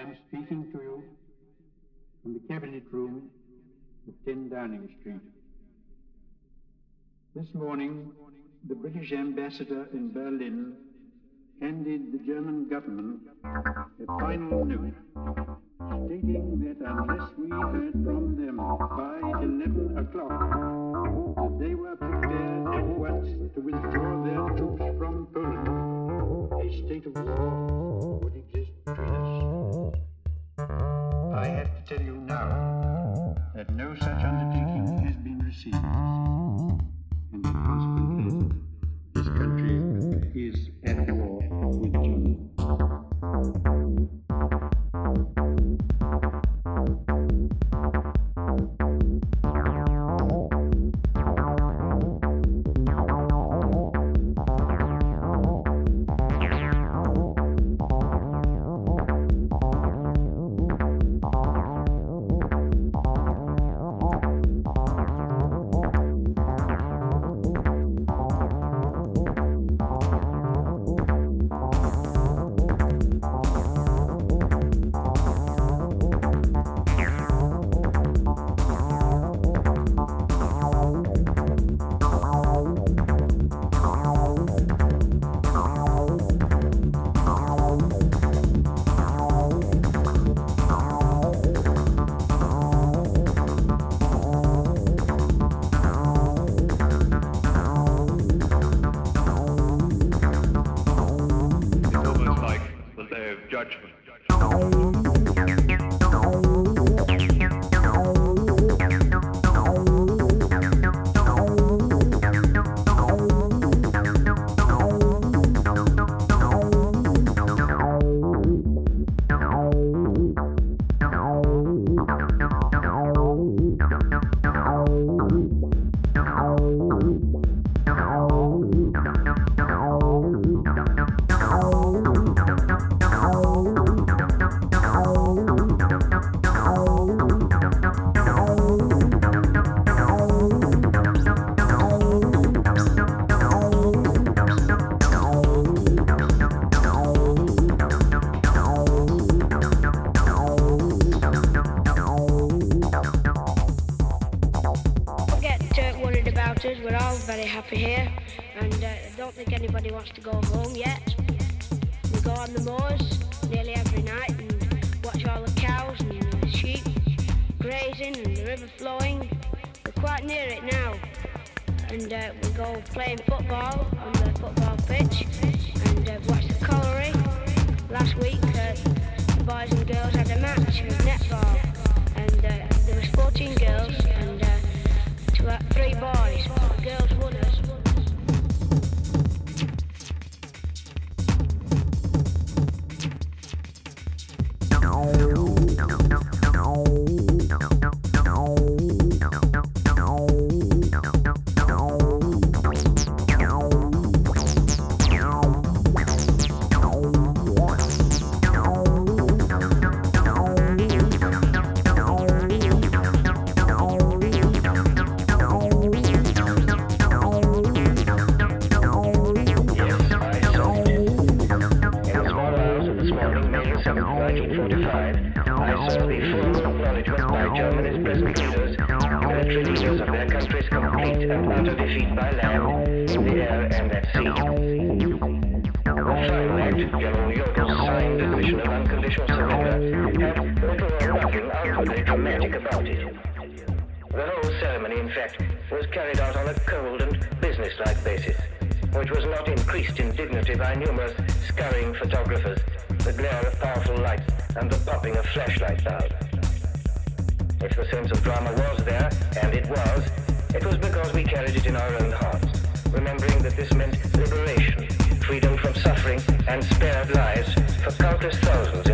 am speaking to you from the Cabinet Room of 10 Downing Street. This morning, the British ambassador in Berlin handed the German government a final note stating that unless we heard from them by 11 o'clock, they were prepared at once to withdraw their troops from Poland, a state of war very happy here, and uh, I don't think anybody wants to go home yet. We go on the moors nearly every night and watch all the cows and the sheep grazing and the river flowing. We're quite near it now, and uh, we go playing football on the football pitch and uh, watch the colliery. Last week, uh, the boys and girls had a match of netball, and uh, there was 14 girls three boys. Girls morning, May 7th, 1945, I saw the full acknowledgement by Germany's present leaders, military leaders of their country's complete and utter defeat by land, in the air and at sea. The final act, General Jodl's signed the admission of unconditional surrender, had little or nothing outwardly dramatic about it. The whole ceremony, in fact, was carried out on a cold and businesslike basis, which was not increased in dignity by numerous scurrying photographers, the glare of powerful lights, and the popping of flashlight bulbs. If the sense of drama was there, and it was, it was because we carried it in our own hearts, remembering that this meant liberation, freedom from suffering, and spared lives for countless thousands